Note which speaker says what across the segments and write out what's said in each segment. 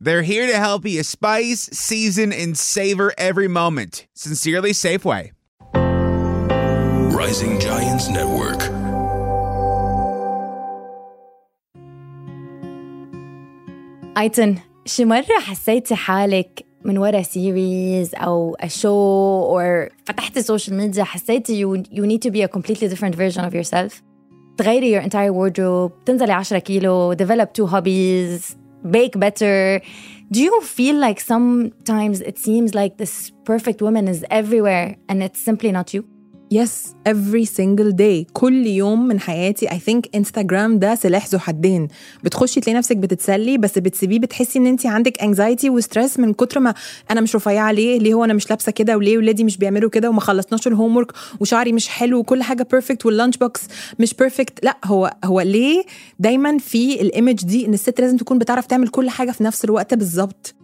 Speaker 1: They're here to help you spice, season, and savor every moment. Sincerely, Safeway.
Speaker 2: Rising Giants Network.
Speaker 3: ايتن شي مرة حسيتي حالك من ورا سيريز او شو or فتحتي السوشيال ميديا حسيتي you, you need to be a completely different version of yourself تغيري your entire wardrobe تنزلي 10 كيلو develop two hobbies bake better. Do you feel like sometimes it seems like this perfect woman is everywhere and it's simply not you
Speaker 4: Yes, every single day. كل يوم من حياتي I think انستغرام ده سلاح ذو حدين. بتخشي تلاقي نفسك بتتسلي بس بتسيبيه بتحسي إن انت عندك anxiety و stress من كتر ما أنا مش رفيعة ليه؟ ليه هو أنا مش لابسة كده؟ وليه ولادي مش بيعملوا كده؟ وما خلصناش ال homework وشعري مش حلو وكل حاجة perfect وال lunch box مش perfect لا هو هو ليه دايما في ال image دي إن الست لازم تكون بتعرف تعمل كل حاجة في نفس الوقت بالظبط؟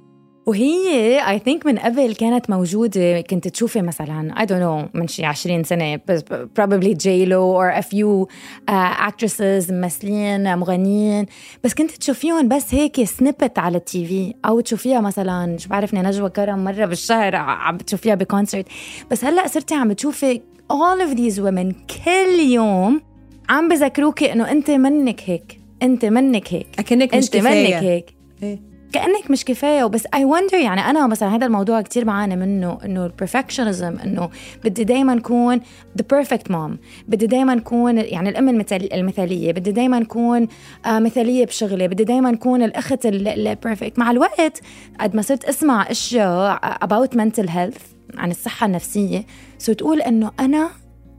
Speaker 3: وهي I think من قبل كانت موجودة كنت تشوفي مثلا I don't know من شي 20 سنة بس probably J.Lo a few uh, actresses ممثلين مغنيين بس كنت تشوفيهم بس هيك snippet على ال TV أو تشوفيها مثلا شو بعرفني نجوى كرم مرة بالشهر عم تشوفيها ب concert بس هلأ صرتي عم تشوفي all of these women كل يوم عم بذكروكي إنه أنت منك هيك أنت منك هيك
Speaker 4: أكنك مش أنت
Speaker 3: منك هيك
Speaker 4: إيه.
Speaker 3: كأنك مش كفاية. وبس I wonder يعني أنا مثلا هذا الموضوع كتير بعاني منه إنه ال perfectionism إنه بدي دائما أكون the perfect mom بدي دائما أكون يعني الأم المثالي المثالية. بدي دائما أكون آه مثالية بشغلي. بدي دائما أكون الأخت ال perfect مع الوقت قد ما صرت أسمع أشياء about mental health عن الصحة النفسية صرت أقول إنه أنا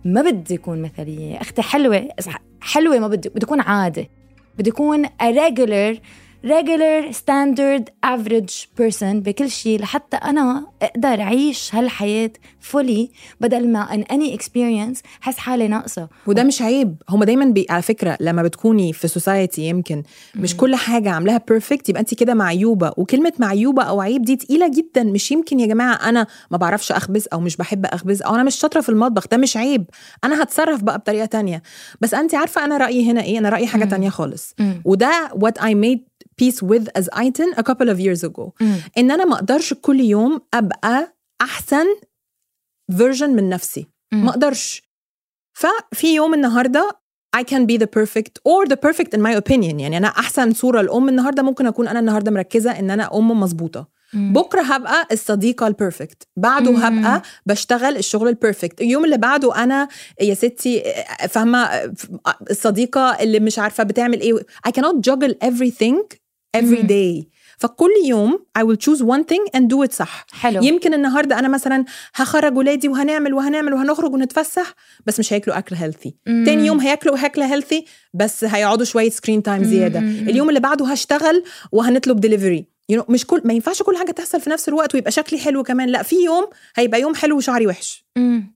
Speaker 3: ما بدي أكون مثالية. أختي حلوة حلوة ما بدي بدي أكون عادية. بدي أكون a regular regular standard average person بكل شيء لحتى أنا أقدر أعيش هالحياة fully بدل ما in any experience حس حالي ناقصة.
Speaker 4: وده مش عيب. هما دايما بي... على فكرة لما بتكوني في society يمكن مش كل حاجة عاملاها perfect يبقى انت كده معيوبة. وكلمة معيوبة أو عيب دي تقيلة جدا. مش يمكن يا جماعة أنا ما بعرفش أخبز أو مش بحب أخبز أو أنا مش شاطرة في المطبخ. ده مش عيب. أنا هتصرف بقى بطريقة تانية. بس انت عارفة أنا رأيي هنا إيه؟ أنا رأيي حاجة تانية خالص. وده what I made peace with as أيتن a couple of years ago. إن أنا ما أقدرش كل يوم أبقى أحسن version من نفسي. ما أقدرش. ففي يوم النهارده I can be the perfect or the perfect in my opinion. يعني أنا أحسن صورة الام النهارده ممكن أكون أنا النهارده مركزة إن أنا أم مظبوطة. بكرة هبقى الصديقة ال perfect بعده هبقى بشتغل الشغل ال perfect اليوم اللي بعده أنا يا ستي فاهمة الصديقة اللي مش عارفة بتعمل إيه. I cannot juggle everything every day. فكل يوم I will choose one thing and do it صح.
Speaker 3: حلو.
Speaker 4: يمكن النهارده أنا مثلا هخرج ولادي وهنعمل وهنعمل وهنخرج ونتفسح بس مش هياكلوا أكل healthy تاني يوم هياكلوا أكل healthy بس هيقعدوا شوية screen time زيادة. اليوم اللي بعده هشتغل وهنطلب delivery you know, مش كل ما ينفعش كل حاجة تحصل في نفس الوقت ويبقى شكلي حلو كمان. لا في يوم هيبقى يوم حلو وشعري وحش.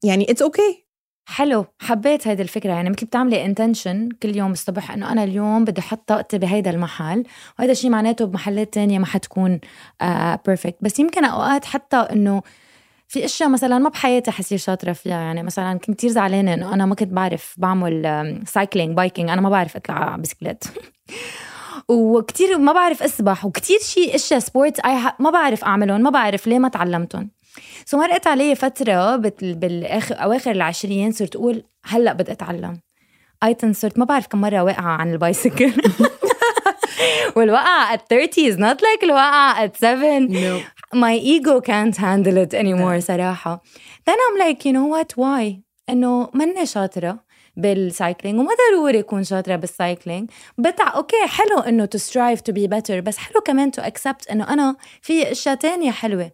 Speaker 4: يعني it's okay okay.
Speaker 3: حلو حبيت هيدي الفكرة. يعني مثل بتعملي intention كل يوم الصبح إنه أنا اليوم بدي أحط طاقتي بهيدا المحل وهذا الشيء معناته بمحلات تانية ما حتكون perfect uh, بس يمكن أوقات حتى إنه في أشياء مثلا ما بحياتي حصير شاطرة فيها. يعني مثلا كنت كثير زعلانة إنه أنا ما كنت بعرف بعمل cycling biking أنا ما بعرف أطلع على بسكليت. وكتير ما بعرف أسبح وكتير شيء أشياء sports ما بعرف أعملهم ما بعرف ليه ما تعلمتهم. so مرقت علي فترة بالآخر أواخر العشرين صرت أقول هلأ بدي أتعلم. أيتن صرت ما بعرف كم مرة واقعة عن ال bicycle والوقعة at 30 is not like الوقعة at 7
Speaker 4: No.
Speaker 3: my ego can't handle it anymore صراحة. Then I'm like you know what why? إنه مني شاطرة بال cycling وما ضروري اكون شاطرة بال cycling بتع okay حلو إنه to strive to be better بس حلو كمان to accept إنه أنا في أشياء تانية حلوة.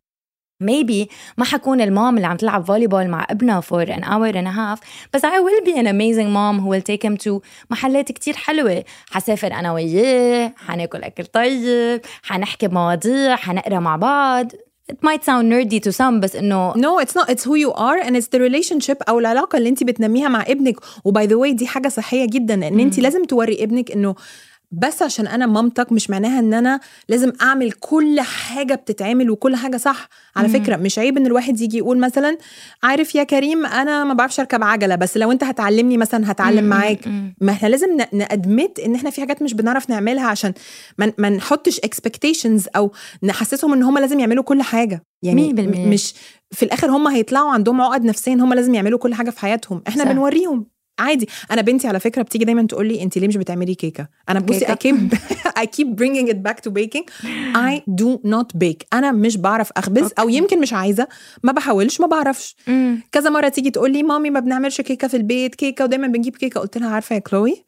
Speaker 3: Maybe ما حكون ال mom اللي عم تلعب volleyball مع ابنها for an hour and a half. بس I will be an amazing mom who will take him to محلات كتير حلوة. حسافر أنا وياه حناكل أكل طيب حنحكي بمواضيع حنقرأ مع بعض. It might sound nerdy to some بس إنه
Speaker 4: no it's not. It's who you are and it's the relationship أو العلاقة اللي انت بتنميها مع ابنك. و by the way دي حاجة صحية جدا لأن انت لازم توري ابنك إنه بس عشان أنا مامتك مش معناها إن أنا لازم أعمل كل حاجة بتتعمل وكل حاجة صح. على فكرة مش عيب إن الواحد يجي يقول مثلا عارف يا كريم أنا ما بعرفش أركب عجلة بس لو أنت هتعلمني مثلا هتعلم معاك. ما إحنا لازم ن admit إن إحنا في حاجات مش بنعرف نعملها عشان ما ما نحطش expectations أو نحسسهم إن هم لازم يعملوا كل حاجة. يعني. مش في الآخر هم هيطلعوا عندهم عقد نفسيا هم لازم يعملوا كل حاجة في حياتهم. إحنا
Speaker 3: صح.
Speaker 4: بنوريهم. عادي. أنا بنتي على فكرة بتيجي دايما تقول لي انت ليه مش بتعملي كيكة؟ أنا بصي I keep bringing it back to baking. I do not bake. أنا مش بعرف اخبز أو يمكن مش عايزة. ما بحاولش ما بعرفش.
Speaker 3: مم.
Speaker 4: كذا مرة تيجي تقول لي مامي ما بنعملش كيكة في البيت كيكة ودايما بنجيب كيكة. قلت لها عارفة يا كلوي؟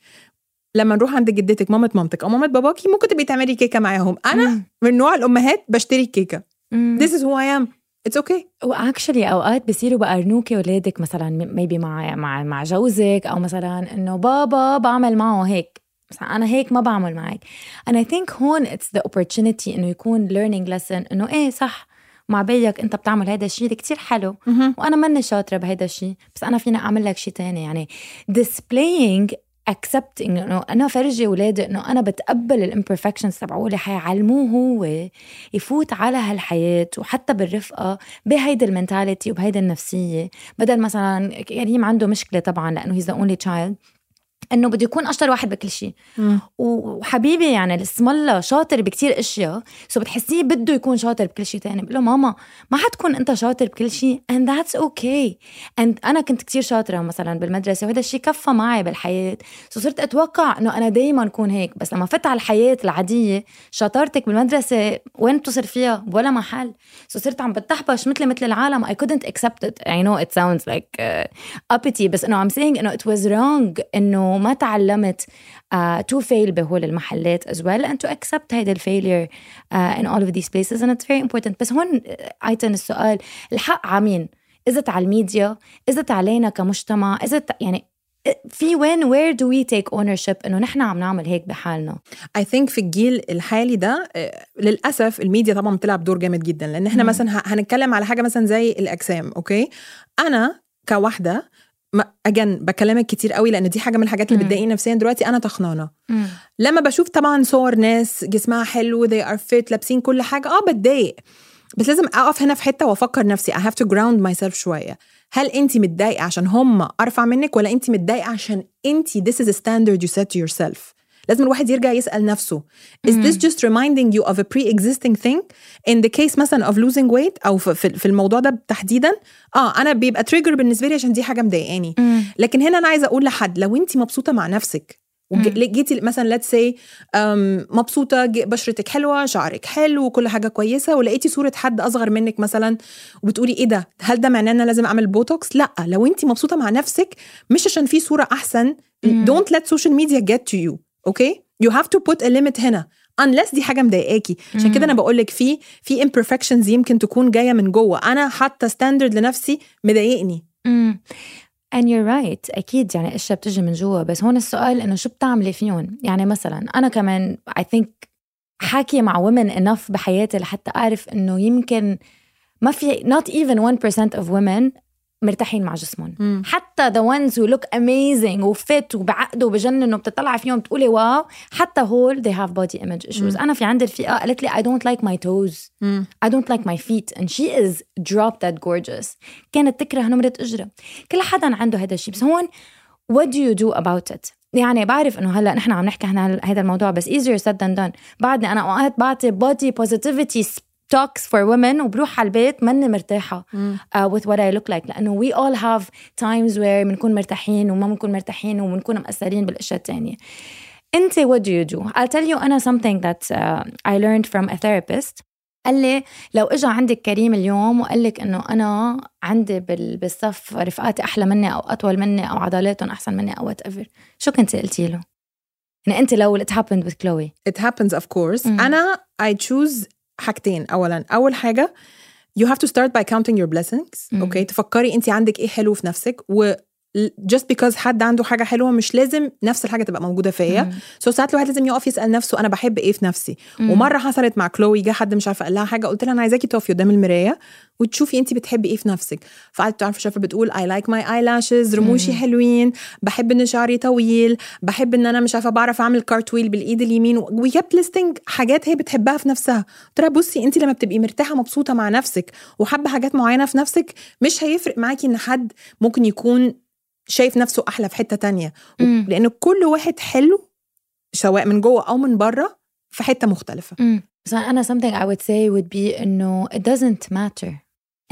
Speaker 4: لما نروح عند جدتك مامة مامتك أو مامة باباكي ممكن تبقي تعملي كيكة معاهم. أنا
Speaker 3: مم.
Speaker 4: من نوع الأمهات بشتري
Speaker 3: الكيكة
Speaker 4: this is who I am. It's okay.
Speaker 3: و actually أوقات بصيروا بقرنوكي اولادك مثلا maybe مع مع مع جوزك أو مثلا إنه بابا بعمل معه هيك. مثلا أنا هيك ما بعمل معك. I think هون it's the opportunity إنه يكون learning lesson إنه إيه صح مع بيك أنت بتعمل هذا الشيء كتير حلو وأنا ماني شاطرة بهيدا الشيء بس أنا فيني أعمل لك شيء تاني. يعني displaying accepting إنه أنا فرجي أولادي إنه أنا بتقبل ال imperfections تبعولي حيعلموه هو يفوت على هالحياة وحتى بالرفقة بهيدي ال mentality وبهيدي النفسية. بدل مثلا كريم عنده مشكلة طبعا لأنه he's the only child إنه بده يكون أشطر واحد بكل شيء. وحبيبي يعني اسم الله شاطر بكتير أشياء. so بتحسيه بده يكون شاطر بكل شيء تاني. بقول له ماما ما حتكون أنت شاطر بكل شيء. And that's okay. And أنا كنت كتير شاطرة مثلا بالمدرسة وهذا الشيء كفى معي بالحياة. so صرت أتوقع إنه أنا دايما أكون هيك. بس لما فت على الحياة العادية شطارتك بالمدرسة وين بتصير فيها؟ ولا محل. so صرت عم بتحبش مثلي مثل العالم. I couldn't accept it. I know it sounds like uh, uppity بس إنه I'm saying إنه it was wrong إنه ما تعلمت uh, to fail بهول المحلات as well and to accept هيدا ال failure in all of these places and it's very important. بس هون أيتن السؤال الحق عمين؟ إذا على الميديا؟ إذا علينا كمجتمع؟ إذا يعني في وين where do we take ownership إنه نحن عم نعمل هيك بحالنا.
Speaker 4: I think في الجيل الحالي ده آه، للأسف الميديا طبعا بتلعب دور جامد جدا. لأن
Speaker 3: إحنا.
Speaker 4: مثلا هنتكلم على حاجة مثلا زي الاجسام okay؟ أنا كواحدة again بكلمك كتير قوي لأن دي حاجة من الحاجات اللي. بتضايقني نفسيا دلوقتي. أنا تخنانه لما بشوف طبعا صور ناس جسمها حلو they are fit لابسين كل حاجة آه بتضايق. بس لازم أقف هنا في حتة وأفكر نفسي I have to ground myself شوية. هل أنت متضايقة عشان هم أرفع منك ولا أنت متضايقة عشان أنت this is a standard you set to yourself. لازم الواحد يرجع يسأل نفسه. Is this just reminding you of a pre-existing thing? In the case مثلا of losing weight أو في, في الموضوع ده تحديدا آه أنا بيبقى trigger بالنسبة لي عشان دي حاجة مضايقاني. لكن هنا أنا عايزة أقول لحد لو أنت مبسوطة مع نفسك وجيتي مثلا let's say um, مبسوطة بشرتك حلوة شعرك حلو وكل حاجة كويسة ولقيتي صورة حد أصغر منك مثلا وبتقولي إيه ده؟ هل ده معناه إن أنا لازم أعمل بوتوكس لأ لو أنت مبسوطة مع نفسك مش عشان في صورة أحسن don't let social media get to you. okay you have to put a limit هنا. Unless دي حاجة مضايقاكي. عشان كده أنا بقول لك في في imperfections يمكن تكون جاية من جوه. أنا حاطه standard لنفسي مضايقني.
Speaker 3: and you're right. أكيد يعني أشياء بتجي من جوا بس هون السؤال إنه شو بتعملي فيهم يعني مثلا أنا كمان I think حاكي مع women enough بحياتي لحتى أعرف إنه يمكن ما في not even 1% of women مرتاحين مع جسمهم.
Speaker 4: مم.
Speaker 3: حتى the ones who look amazing وفت وبعقدوا وبجننوا بتطلعي فيهم بتقولي واو. حتى هول they have body image issues. أنا في عندي رفيقه قالت لي I don't like my toes. I don't like my feet. And she is dropped that gorgeous. كانت تكره نمرة إجرة. كل حدا عنده هذا الشيء. بس هون what do you do about it يعني بعرف إنه هلا نحن عم نحكي هذا الموضوع بس easier said than done. بعدني أنا اوقات بعطي body positivity talks for women وبروح على البيت ماني مرتاحة. uh, with what I look like. لأنه we all have times where بنكون مرتاحين وما بنكون مرتاحين وبنكون مقصرين بالأشياء التانية. انت what do you do? I'll tell you أنا something that uh, I learned from a therapist. قال لي لو اجى عندك كريم اليوم وقال لك إنه أنا عندي بال- بالصف رفقاتي أحلى مني أو أطول مني أو عضلاتهم أحسن مني أو whatever شو كنت قلتي له؟ يعني انت لو it happened with كلوي
Speaker 4: it happens of course.
Speaker 3: مم.
Speaker 4: أنا I choose حاجتين اولا أول حاجة you have to start by counting your blessings. okay تفكري انت عندك إيه حلو في نفسك و just because حد عنده حاجة حلوة مش لازم نفس الحاجة تبقى موجودة فيا. so ساعات الواحد لازم يقف يسأل نفسه أنا بحب إيه في نفسي. ومرة حصلت مع كلوي جه حد مش عارفة قال لها حاجة قلت لها أنا عايزاكي تقفي قدام المراية وتشوفي انت بتحبي إيه في نفسك. فقعدت تعرف شايفه بتقول I like my eyelashes رموشي حلوين بحب إن شعري طويل بحب إن أنا مش عارفة بعرف أعمل cartwheel بالإيد اليمين we kept listing حاجات هي بتحبها في نفسها. قلت لها بصي انت لما بتبقي مرتاحة مبسوطة مع نفسك وحابة حاجات معينة في نفسك مش هيفرق معاكي إن حد ممكن يكون شايف نفسه أحلى في حتة تانية
Speaker 3: مم.
Speaker 4: لأن كل واحد حلو سواء من جوه أو من بره في حتة مختلفة
Speaker 3: مم. بس أنا something I would say would be إنه it doesn't matter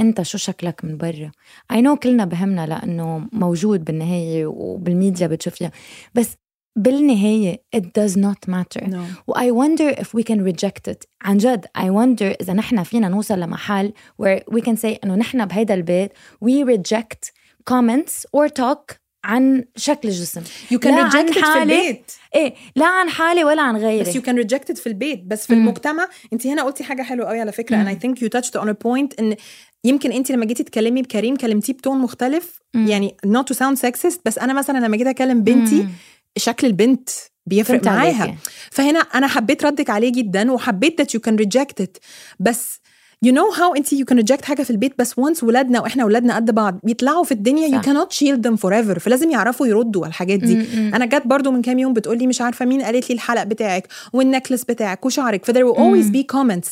Speaker 3: أنت شو شكلك من برا I know كلنا بهمنا لأنه موجود بالنهاية وبالميديا بتشوفها بس بالنهاية it does not matter
Speaker 4: no.
Speaker 3: و I wonder if we can reject it عن جد I wonder إذا نحن فينا نوصل لمحل where we can say إنه نحن بهيدا البيت we reject comments or talk عن شكل الجسم عن
Speaker 4: reject it في البيت
Speaker 3: إيه لا عن حالي ولا عن غيري
Speaker 4: بس can reject it في البيت بس في
Speaker 3: مم.
Speaker 4: المجتمع انت هنا قلتي حاجة حلوة قوي على
Speaker 3: فكرة
Speaker 4: and I think you touched on a point إن يمكن انت لما جيتي تكلمي بكريم كلمتيه بتون مختلف
Speaker 3: مم.
Speaker 4: يعني not to sound sexist بس أنا مثلا لما جيت أكلم بنتي
Speaker 3: مم.
Speaker 4: شكل البنت بيفرق معاها. فهنا أنا حبيت ردك عليه جدا وحبيت you can reject it بس you know how انت you can reject حاجة في البيت بس once ولادنا وإحنا ولادنا قد بعض بيطلعوا في الدنيا
Speaker 3: صح.
Speaker 4: you cannot shield them forever. فلازم يعرفوا يردوا على الحاجات دي.
Speaker 3: مم،.
Speaker 4: أنا جت برضو من كام يوم بتقول لي مش عارفة مين قالت لي الحلق بتاعك والنكلس بتاعك وشعرك. ف there will always be comments.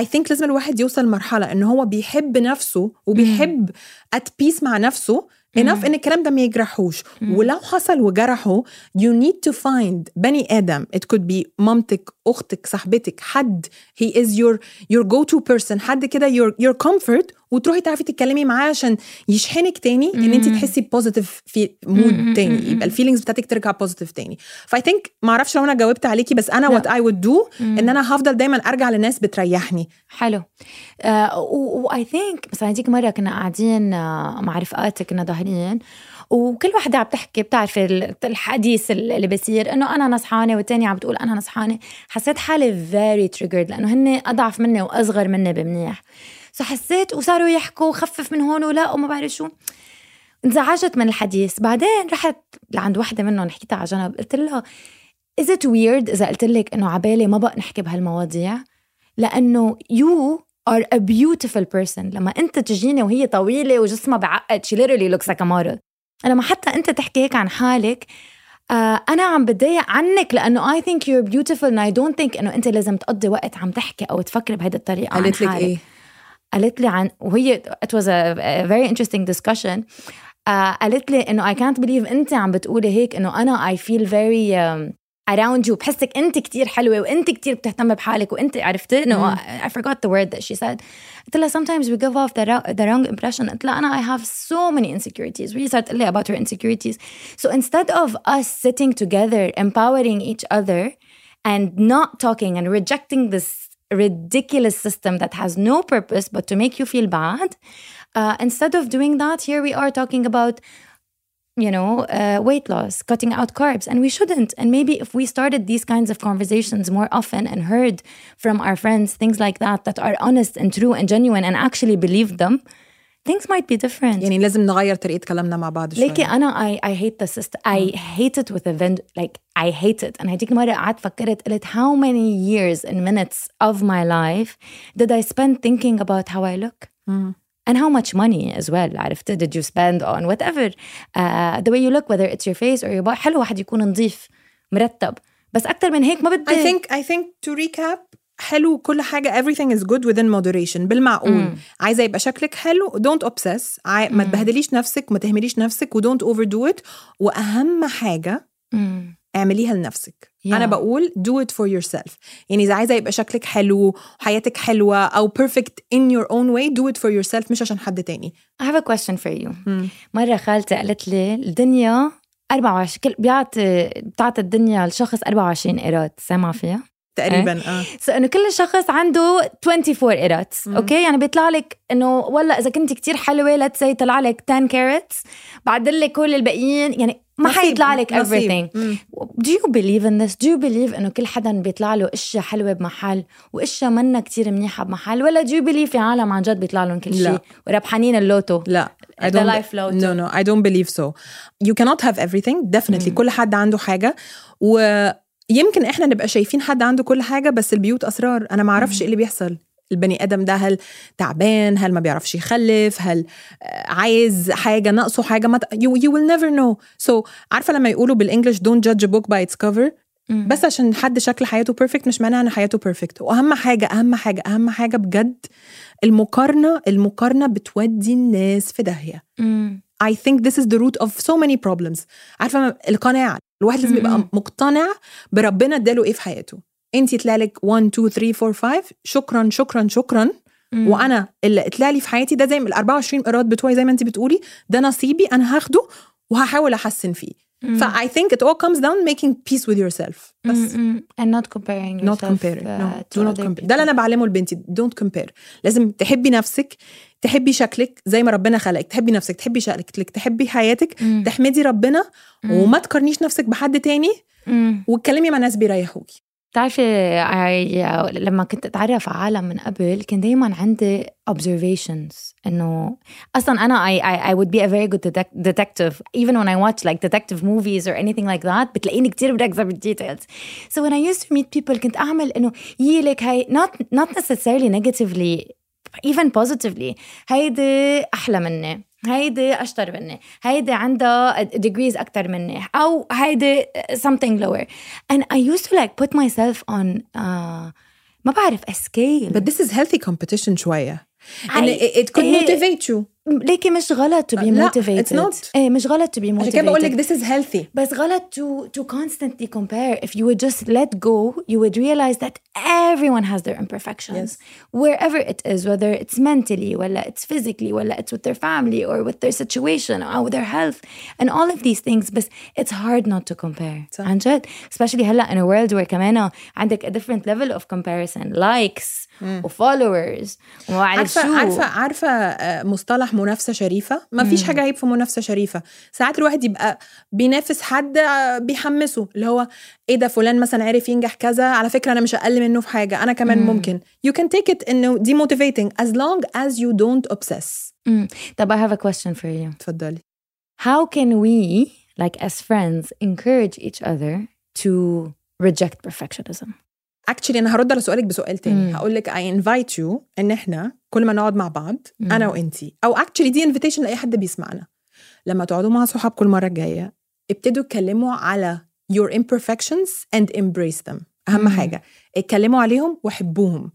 Speaker 4: I think لازم الواحد يوصل لمرحلة إن هو بيحب نفسه وبيحب at peace مع نفسه enough ان الكلام ده ما يجرحوش ولو حصل وجرحه you need to find بني آدم it could be مامتك أختك صاحبتك حد he is your your go to person حد كده your your comfort وتروحي تعرفي تتكلمي معاه عشان يشحنك تاني إن انت تحسي positive في mood تاني يبقى ال feelings بتاعتك ترجع positive تاني. ف I think ما أعرفش لو أنا جاوبت عليكي بس أنا وات اي وود دو إن أنا هفضل دايما أرجع لناس بتريحني.
Speaker 3: حلو. و I think بس هديك مرة كنا قاعدين آه، مع رفقاتي كنا ظاهرين وكل وحده عم تحكي بتعرفي ال- الحديث اللي بيصير إنه أنا نصحانة والتانية عم بتقول أنا نصحانة. حسيت حالي very triggered لأنه هن أضعف مني وأصغر مني بمنيح. so حسيت وصاروا يحكوا خفف من هون ولا وما بعرف شو. انزعجت من الحديث. بعدين رحت لعند وحدة منهم حكيتها على جنب. قلت لها is it weird إذا قلت لك إنه عبالي ما بقى نحكي بهالمواضيع؟ لأنه you are a beautiful person. لما أنت تجيني وهي طويلة وجسمها بعقد she literally looks like a model. لما حتى أنت تحكي هيك عن حالك آه أنا عم بتضايق عنك لأنه I think you're beautiful and I don't think إنه أنت لازم تقضي وقت عم تحكي أو تفكري بهيدي الطريقة
Speaker 4: قالت لك. إيه؟
Speaker 3: قالت لي عن وهي it was a, a very interesting discussion آه قالت لي انه I can't believe انت عم بتقولي هيك انه انا I feel very um, around you بحسك انت كتير حلوه وانت كتير بتهتم بحالك وانت عرفتي انه I forgot the word that she said قلت لها sometimes we give off the, wrong- the wrong impression قلت لها انا I have so many insecurities وهي صارت تقول لي about her insecurities so instead of us sitting together empowering each other and not talking and rejecting this ridiculous system that has no purpose but to make you feel bad. Uh, instead of doing that here we are talking about you know uh, weight loss cutting out carbs and we shouldn't. And maybe if we started these kinds of conversations more often and heard from our friends things like that that are honest and true and genuine and actually believed them things might be different
Speaker 4: يعني لازم نغير طريقه كلامنا مع بعض شويه
Speaker 3: ليكي انا I, I hate the system I hate it with a vend like I hate it انا هديك مرة قعدت فكرت قلت how many years and minutes of my life did I spend thinking about how I look and how much money as well عرفت did you spend on whatever uh, the way you look whether it's your face or your body حلو واحد يكون نظيف مرتب بس أكتر من هيك ما بدي
Speaker 4: I think I think to recap حلو كل حاجة everything is good within moderation بالمعقول.
Speaker 3: مم.
Speaker 4: عايزة يبقى شكلك حلو don't obsess. عاي... ما تبهدليش نفسك وما تهمليش نفسك و don't overdo it. وأهم حاجة
Speaker 3: مم.
Speaker 4: اعمليها لنفسك.
Speaker 3: Yeah.
Speaker 4: أنا بقول do it for yourself. يعني إذا عايزة يبقى شكلك حلو وحياتك حلوة أو perfect in your own way do it for yourself مش عشان حد تاني.
Speaker 3: I have a question for you. مرة خالتي قالت لي الدنيا 24 كل بيعطي بتعطي الدنيا لشخص 24 قيراط سامعة فيها؟
Speaker 4: تقريبا آه.
Speaker 3: so إنه كل شخص عنده 24 قيراط okay؟ يعني بيطلع لك إنه والله إذا كنت كتير حلوة let's say طلع لك 10 carats بعدين لك كل الباقيين يعني ما حيطلع لك everything.
Speaker 4: مم.
Speaker 3: do you believe in this? Do you believe إنه كل حدا بيطلع له إشياء حلوة بمحل وإشياء منا كتير منيحة بمحل؟ ولا do you believe في عالم عن جد بيطلع لهم كل. شيء وربحانين اللوتو؟
Speaker 4: لا. I
Speaker 3: the life flow
Speaker 4: no no I don't believe so. You cannot have everything. Definitely
Speaker 3: مم.
Speaker 4: كل حد عنده حاجة. ويمكن إحنا نبقى شايفين حد عنده كل حاجة بس البيوت أسرار. أنا ما أعرفش
Speaker 3: مم.
Speaker 4: إيه اللي بيحصل. البني آدم ده هل تعبان؟ هل ما بيعرفش يخلف؟ هل آه، عايز حاجة ناقصه حاجة ما you, you will never know. So عارفة لما يقولوا judge a book by its cover
Speaker 3: مم.
Speaker 4: بس عشان حد شكل حياته perfect مش معناها إن حياته perfect وأهم حاجة أهم حاجة أهم حاجة بجد المقارنة المقارنة بتودي الناس في
Speaker 3: داهية.
Speaker 4: I think this is the root of so many problems. عارفة القناعة. الواحد لازم يبقى. مقتنع بربنا اداله إيه في حياته انت طلع لك 1 2 3 4 5 شكرا شكرا شكرا
Speaker 3: مم.
Speaker 4: وأنا اللي طلع لي في حياتي ده زي ال 24 قيراط بتوعي زي ما انت بتقولي ده نصيبي أنا هاخده وهحاول احسن فيه
Speaker 3: مم.
Speaker 4: ف I think it all comes down making peace with yourself بس
Speaker 3: مم. مم. and not comparing
Speaker 4: not
Speaker 3: yourself
Speaker 4: comparing
Speaker 3: uh,
Speaker 4: no
Speaker 3: to
Speaker 4: do not compare ده اللي. أنا بعلمه لبنتي don't compare لازم تحبي نفسك تحبي شكلك زي ما ربنا خلقك تحبي نفسك تحبي شكلك تحبي حياتك
Speaker 3: مم.
Speaker 4: تحمدي ربنا
Speaker 3: مم.
Speaker 4: وما تقارنيش نفسك بحد تاني
Speaker 3: مم.
Speaker 4: واتكلمي مع ناس بيريحوكي
Speaker 3: بتعرفي لما كنت اتعرف على عالم من قبل كان دايما عندي observations انه أصلا أنا I, I, I would be a very good detec- detective even when I watch like detective movies or anything like that بتلاقيني كتير بركز بالديتيلز so when I used to meet people كنت اعمل انه يي لك هاي not not necessarily negatively even positively هيدي أحلى مني هيدي اشطر مني هيدي عندها degrees اكثر مني او هيدي something lower and I used to like put myself on uh, ما بعرف a scale
Speaker 4: but this is healthy competition شوية and
Speaker 3: I-
Speaker 4: it, it could
Speaker 3: إيه.
Speaker 4: motivate you
Speaker 3: ليكي مش غلط to be
Speaker 4: لا،
Speaker 3: motivated
Speaker 4: it's not.
Speaker 3: ايه مش غلط to be
Speaker 4: عشان كده بقول لك
Speaker 3: motivated
Speaker 4: this is healthy
Speaker 3: بس غلط to to constantly compare if you would just let go you would realize that everyone has their imperfections
Speaker 4: Yes.
Speaker 3: wherever it is whether it's mentally ولا it's physically ولا it's with their family or with their situation or their health and all of these things بس it's hard not to compare
Speaker 4: صح.
Speaker 3: عن جد especially هلا in a world where كمان عندك a different level of comparison likes بعرف شو
Speaker 4: عارفه عارفه عارفة مصطلح منافسة شريفة؟ ما فيش حاجة عيب في منافسة شريفة. ساعات الواحد يبقى بينافس حد آه، بيحمسه اللي هو إيه ده فلان مثلا عرف ينجح كذا على فكرة أنا مش أقل منه في حاجة أنا كمان
Speaker 3: مم.
Speaker 4: ممكن. You can take it إنه دي motivating as long as you don't obsess.
Speaker 3: مم. طب I have a question for you.
Speaker 4: اتفضلي.
Speaker 3: How can we like as friends encourage each other to reject perfectionism?
Speaker 4: Actually أنا هرد على سؤالك بسؤال تاني. هقول لك I invite you إن إحنا كل ما نقعد مع بعض
Speaker 3: مم.
Speaker 4: أنا وإنتي أو actually دي invitation لأي حد بيسمعنا لما تقعدوا مع صحابكم المره الجاية ابتدوا اتكلموا على your imperfections and embrace them أهم
Speaker 3: مم.
Speaker 4: حاجة اتكلموا عليهم وحبوهم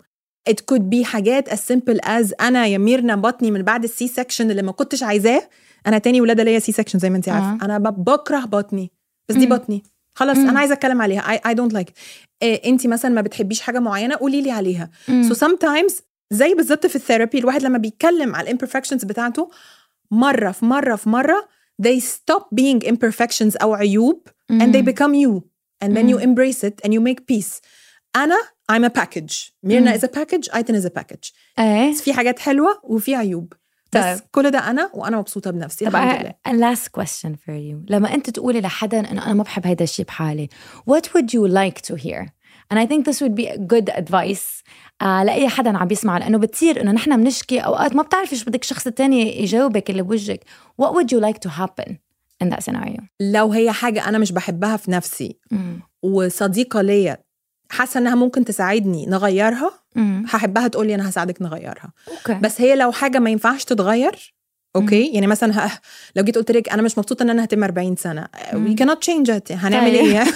Speaker 4: it could be حاجات as simple as أنا يا ميرنا بطني من بعد ال C-section اللي ما كنتش عايزاه أنا تاني ولادة ليا C-section زي ما انت عارفة
Speaker 3: آه.
Speaker 4: أنا ب- بكره بطني بس دي
Speaker 3: مم.
Speaker 4: بطني خلاص
Speaker 3: مم.
Speaker 4: أنا عايزة أتكلم عليها. Don't like إيه انت مثلا ما بتحبيش حاجة معينة قولي لي عليها.
Speaker 3: مم.
Speaker 4: so sometimes زي بالظبط في ال therapy الواحد لما بيتكلم على ال imperfections بتاعته مرة في مرة في مرة they stop being imperfections أو عيوب and they become you. And then you
Speaker 3: مم.
Speaker 4: embrace it and you make peace. أنا I'm a package. ميرنا
Speaker 3: مم.
Speaker 4: is a package ايتن is a package. إيه. في حاجات حلوة وفي عيوب. بس
Speaker 3: طيب.
Speaker 4: كل ده أنا وأنا مبسوطة بنفسي
Speaker 3: طب
Speaker 4: الحمد لله.
Speaker 3: a last question for you. لما أنت تقولي لحدا انه أنا ما بحب هيدا الشيء بحالي what would you like to hear? And I think this would be a good advice. آه لأي حدا عم بيسمع لأنه بتصير إنه نحن بنشكي أوقات ما بتعرفي شو بدك الشخص الثاني يجاوبك اللي بوجهك. What would you like to happen in that scenario?
Speaker 4: لو هي حاجة أنا مش بحبها في نفسي
Speaker 3: مم.
Speaker 4: وصديقة ليا حاسة إنها ممكن تساعدني نغيرها
Speaker 3: مم.
Speaker 4: هحبها تقولي أنا هساعدك نغيرها.
Speaker 3: okay.
Speaker 4: بس هي لو حاجة ما ينفعش تتغير okay؟ يعني مثلا ه- لو جيت قلت لك أنا مش مبسوطة إن أنا هتم 40 سنة
Speaker 3: مم.
Speaker 4: we cannot change it. هنعمل
Speaker 3: طيب.
Speaker 4: إيه؟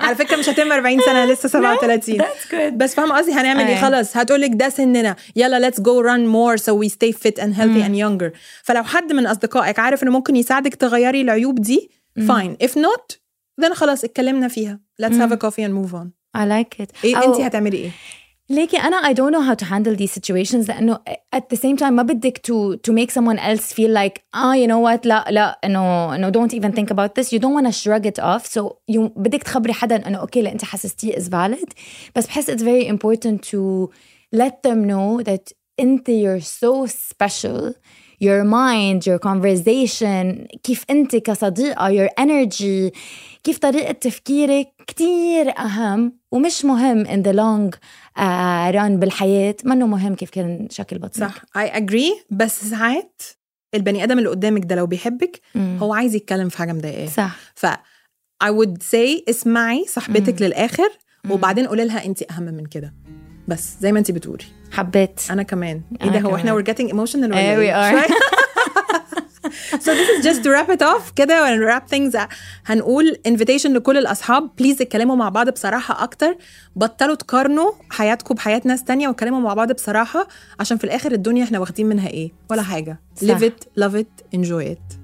Speaker 4: على فكرة مش هتم 40 سنة لسه 37
Speaker 3: that's good.
Speaker 4: بس فاهمة قصدي؟ هنعمل إيه؟
Speaker 3: أيوة.
Speaker 4: خلاص هتقول لك ده سننا. يلا go run more so we stay fit and healthy
Speaker 3: مم.
Speaker 4: and younger. فلو حد من أصدقائك عارف إنه ممكن يساعدك تغيري العيوب دي
Speaker 3: مم.
Speaker 4: fine. If not then خلاص اتكلمنا فيها. let's
Speaker 3: مم.
Speaker 4: have a coffee and move on
Speaker 3: I like it
Speaker 4: ايه
Speaker 3: أو-
Speaker 4: انت هتعملي ايه
Speaker 3: ليكي أنا I don't know how to handle these situations لأنه at the same time ما بدك to to make someone else feel like ah you know what لا لا إنه إنه don't even think about this you don't want to shrug it off so you بدك تخبري حدا إنه أوكي اللي أنت حسستيه is valid بس بحس it's very important to let them know that أنت you're so special your mind your conversation. كيف أنت كصديقة your energy. كيف طريقة تفكيرك كتير أهم ومش مهم in the long uh, run بالحياة. منه مهم كيف كان شكل بطنك.
Speaker 4: صح. I agree. بس ساعات البني آدم اللي قدامك ده لو بيحبك
Speaker 3: مم.
Speaker 4: هو عايز يتكلم في حاجة مضايقاه.
Speaker 3: صح.
Speaker 4: ف I would say اسمعي صاحبتك
Speaker 3: مم.
Speaker 4: للآخر
Speaker 3: مم.
Speaker 4: وبعدين قولي لها انت أهم من كده. بس زي ما انت بتقولي.
Speaker 3: حبيت.
Speaker 4: أنا كمان.
Speaker 3: إيه
Speaker 4: ده هو
Speaker 3: إحنا
Speaker 4: we're getting emotional ولا
Speaker 3: Eh, we are.
Speaker 4: so this is just to wrap it off كده and wrap things up. هنقول invitation لكل الأصحاب. بليز اتكلموا مع بعض بصراحة أكتر. بطلوا تقارنوا حياتكم بحياة ناس تانية واتكلموا مع بعض بصراحة عشان في الآخر الدنيا إحنا واخدين منها إيه؟ ولا حاجة.
Speaker 3: صح.
Speaker 4: live it love it enjoy it.